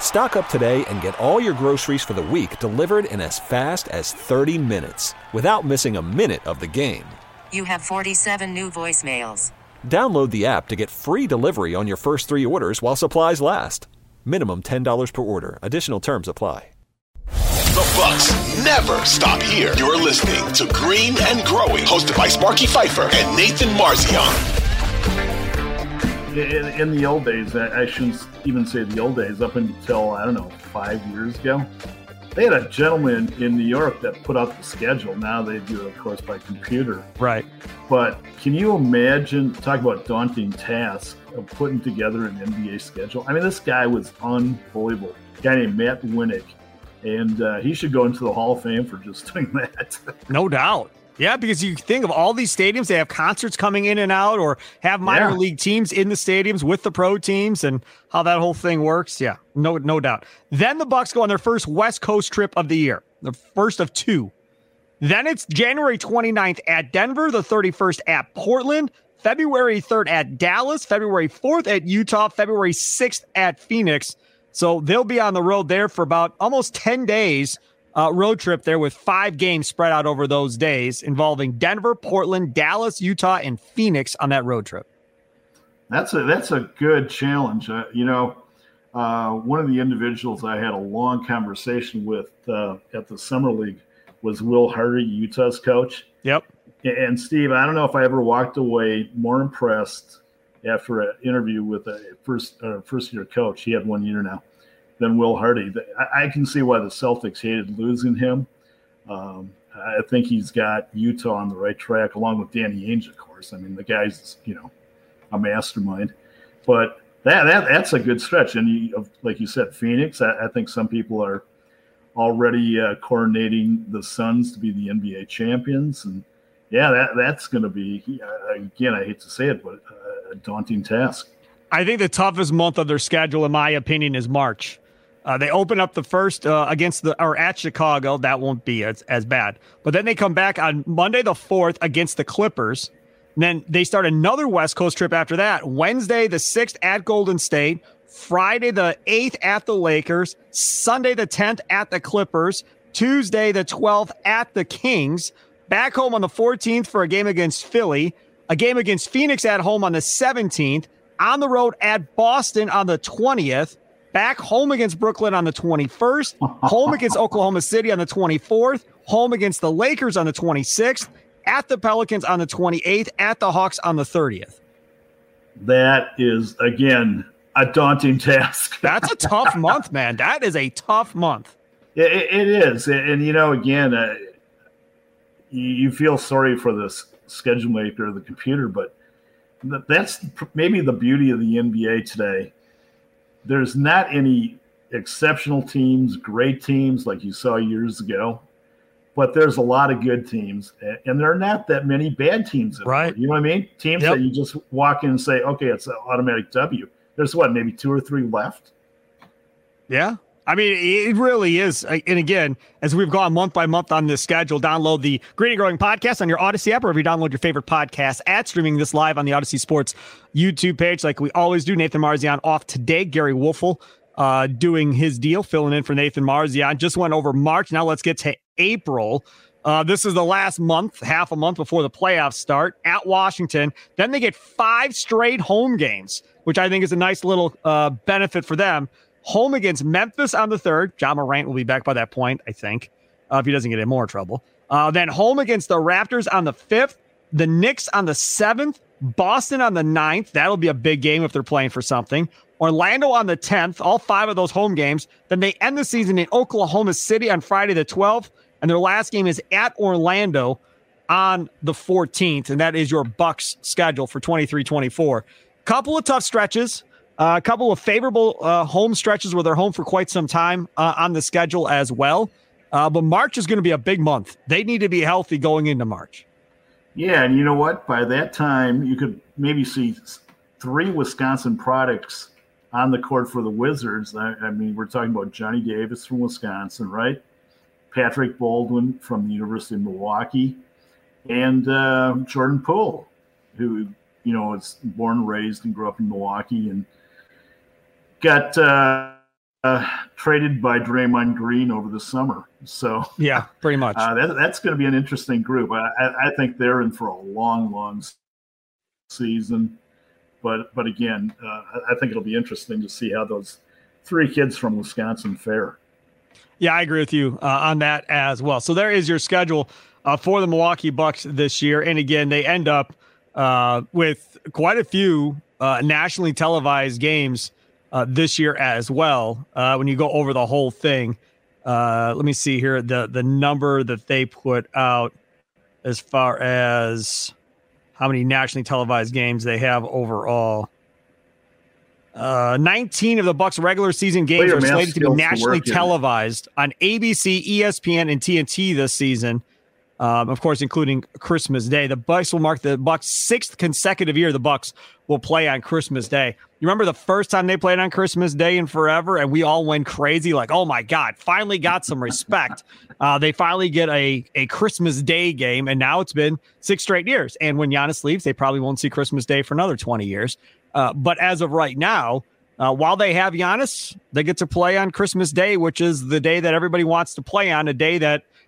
Stock up today and get all your groceries for the week delivered in as fast as 30 minutes without missing a minute of the game. You have 47 new voicemails. Download the app to get free delivery on your first three orders while supplies last. Minimum $10 per order. Additional terms apply. The Bucks never stop here. You're listening to Green and Growing, hosted by Sparky Fifer and Nathan Marzion. In, in the old days, I shouldn't even say the old days, up until, I don't know, five years ago, they had a gentleman in New York that put out the schedule. Now they do it, of course, by computer. Right. But can you imagine, talk about daunting task of putting together an NBA schedule? I mean, this guy was unbelievable. A guy named Matt Winick. And uh, he should go into the Hall of Fame for just doing that. No doubt. Yeah, because you think of all these stadiums, they have concerts coming in and out, or have minor Yeah. league teams in the stadiums with the pro teams, and how that whole thing works. Yeah, no, no doubt. Then the Bucks go on their first West Coast trip of the year, the first of two. Then it's January 29th at Denver, the 31st at Portland, February 3rd at Dallas, February 4th at Utah, February 6th at Phoenix. So they'll be on the road there for about almost 10 days. Uh, road trip there with five games spread out over those days involving Denver, Portland, Dallas, Utah, and Phoenix on that road trip. That's a that's a good challenge. Uh, you know, uh, one of the individuals I had a long conversation with uh, at the summer league was Will Hardy, Utah's coach. Yep. And Steve, I don't know if I ever walked away more impressed after an interview with a first uh, first year coach. He had one year now than Will Hardy. I, can see why the Celtics hated losing him. Um, I think he's got Utah on the right track, along with Danny Ainge, of course. I mean, the guy's you know a mastermind. But that, that that's a good stretch. And you, like you said, Phoenix. I, I think some people are already uh, coordinating the Suns to be the NBA champions, and yeah, that that's going to be again. I hate to say it, but a daunting task. I think the toughest month of their schedule, in my opinion, is March. Uh, they open up the first uh, against the or at Chicago. That won't be as, as bad. But then they come back on Monday the fourth against the Clippers. And then they start another West Coast trip after that. Wednesday the sixth at Golden State. Friday the eighth at the Lakers. Sunday the tenth at the Clippers. Tuesday the twelfth at the Kings. Back home on the fourteenth for a game against Philly. A game against Phoenix at home on the seventeenth. On the road at Boston on the twentieth back home against Brooklyn on the 21st, home against Oklahoma City on the 24th, home against the Lakers on the 26th, at the Pelicans on the 28th, at the Hawks on the 30th. That is again a daunting task. That's a tough month, man. That is a tough month. It, it is, and, and, you know, again, uh, you, you feel sorry for this schedule maker, the computer, but that's maybe the beauty of the NBA today. There's not any exceptional teams, great teams like you saw years ago, but there's a lot of good teams, and there are not that many bad teams. anymore. Right. You know what I mean? Teams Yep. that you just walk in and say, okay, it's an automatic W. There's what, maybe two or three left. Yeah. I mean, it really is. Uh, And again, as we've gone month by month on this schedule, download the Green and Growing podcast on your Audacy app, or if you download your favorite podcast at streaming this live on the Audacy Sports YouTube page, like we always do. Nathan Marzian off today. Gery Woelfel uh, doing his deal, filling in for Nathan Marzian. Just went over March. Now let's get to April. Uh, this is the last month, half a month before the playoffs start at Washington. Then they get five straight home games, which I think is a nice little uh, benefit for them. Home against Memphis on the third. Ja Morant will be back by that point, I think, uh, if he doesn't get in more trouble. Uh, then home against the Raptors on the fifth. The Knicks on the seventh. Boston on the ninth. That'll be a big game if they're playing for something. Orlando on the 10th, all five of those home games. Then they end the season in Oklahoma City on Friday the 12th, and their last game is at Orlando on the 14th, and that is your Bucks schedule for 23-24. Couple of tough stretches, uh, a couple of favorable uh, home stretches where they're home for quite some time uh, on the schedule as well. Uh, but March is going to be a big month. They need to be healthy going into March. Yeah, and you know what? By that time, you could maybe see three Wisconsin products on the court for the Wizards. I, I mean, we're talking about Johnny Davis from Wisconsin, right? Patrick Baldwin from the University of Milwaukee, and uh, Jordan Poole, who you know was born raised and grew up in Milwaukee and got uh, uh, traded by Draymond Green over the summer. So yeah, pretty much. Uh, that, that's going to be an interesting group. I, I, think they're in for a long, long season. But but again, uh, I think it'll be interesting to see how those three kids from Wisconsin fare. Yeah, I agree with you uh, on that as well. So there is your schedule uh, for the Milwaukee Bucks this year, and again, they end up uh, with quite a few uh, nationally televised games uh, this year as well. Uh, when you go over the whole thing, uh, let me see here the the number that they put out as far as how many nationally televised games they have overall. Uh, 19 of the Bucks regular season games are slated to be nationally televised on ABC, ESPN, and TNT this season um, of course, including Christmas Day. The Bucks will mark the Bucks' sixth consecutive year. The Bucks will play on Christmas Day. You remember the first time they played on Christmas Day in forever, and we all went crazy, like, "Oh my God!" Finally got some respect. uh, they finally get a a Christmas Day game, and now it's been six straight years. And when Giannis leaves, they probably won't see Christmas Day for another twenty years. Uh, but as of right now. Uh, while they have Giannis, they get to play on Christmas Day, which is the day that everybody wants to play on, a day that